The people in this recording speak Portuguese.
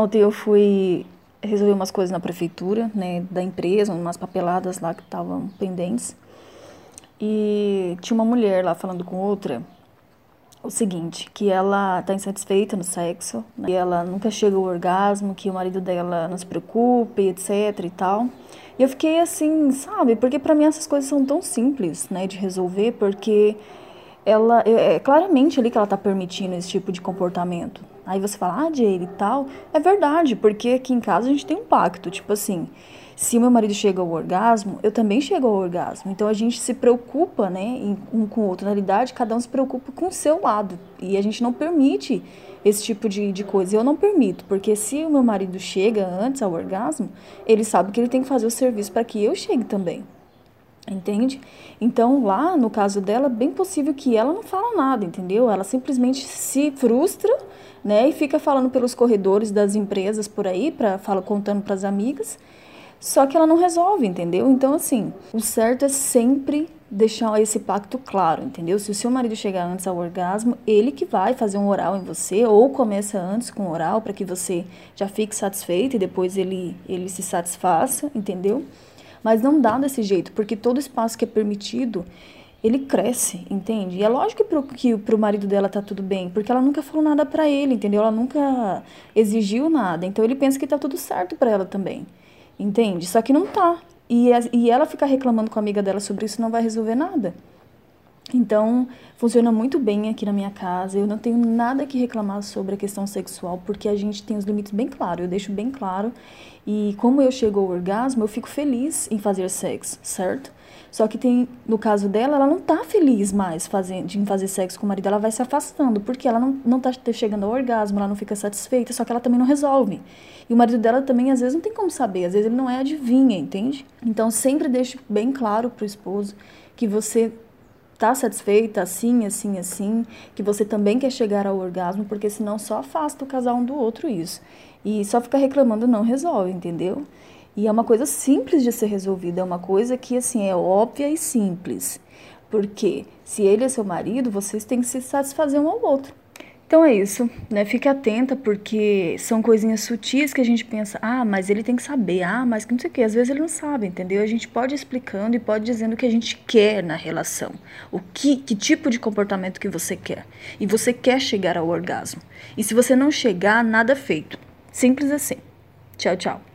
Ontem eu fui resolver umas coisas na prefeitura, né, da empresa, umas papeladas lá que estavam pendentes. E tinha uma mulher lá falando com outra o seguinte, que ela está insatisfeita no sexo, né, que ela nunca chega ao orgasmo, que o marido dela não se preocupe, etc e tal. E eu fiquei assim, sabe? Porque para mim essas coisas são tão simples, né, de resolver, porque ela é, é claramente ali que ela está permitindo esse tipo de comportamento. Aí você fala, ah, Jay e tal. É verdade, porque aqui em casa a gente tem um pacto, tipo assim, se o meu marido chega ao orgasmo, eu também chego ao orgasmo. Então a gente se preocupa, né, um com o outro. Na realidade, cada um se preocupa com o seu lado. E a gente não permite esse tipo de, de coisa. Eu não permito, porque se o meu marido chega antes ao orgasmo, ele sabe que ele tem que fazer o serviço para que eu chegue também. Entende? Então, lá no caso dela, bem possível que ela não fala nada, entendeu? Ela simplesmente se frustra, né, e fica falando pelos corredores das empresas por aí, para fala contando para as amigas. Só que ela não resolve, entendeu? Então, assim, o certo é sempre deixar esse pacto claro, entendeu? Se o seu marido chegar antes ao orgasmo, ele que vai fazer um oral em você, ou começa antes com oral para que você já fique satisfeito e depois ele, ele se satisfaça, entendeu? Mas não dá desse jeito, porque todo espaço que é permitido, ele cresce, entende? E é lógico que pro, que pro marido dela tá tudo bem, porque ela nunca falou nada para ele, entendeu? Ela nunca exigiu nada, então ele pensa que tá tudo certo para ela também, entende? Só que não tá. E, e ela ficar reclamando com a amiga dela sobre isso não vai resolver nada. Então, funciona muito bem aqui na minha casa. Eu não tenho nada que reclamar sobre a questão sexual, porque a gente tem os limites bem claros. Eu deixo bem claro. E como eu chego ao orgasmo, eu fico feliz em fazer sexo, certo? Só que tem, no caso dela, ela não tá feliz mais fazendo, em fazer sexo com o marido, ela vai se afastando, porque ela não, não tá chegando ao orgasmo, ela não fica satisfeita, só que ela também não resolve. E o marido dela também, às vezes, não tem como saber, às vezes ele não é adivinha, entende? Então, sempre deixe bem claro pro esposo que você tá satisfeita assim, assim, assim, que você também quer chegar ao orgasmo, porque senão só afasta o casal um do outro isso. E só ficar reclamando não resolve, entendeu? E é uma coisa simples de ser resolvida, é uma coisa que assim é óbvia e simples. Porque se ele é seu marido, vocês têm que se satisfazer um ao outro. Então é isso, né? Fique atenta porque são coisinhas sutis que a gente pensa, ah, mas ele tem que saber, ah, mas que não sei o que. Às vezes ele não sabe, entendeu? A gente pode explicando e pode dizendo o que a gente quer na relação, o que, que tipo de comportamento que você quer. E você quer chegar ao orgasmo. E se você não chegar, nada feito. Simples assim. Tchau, tchau.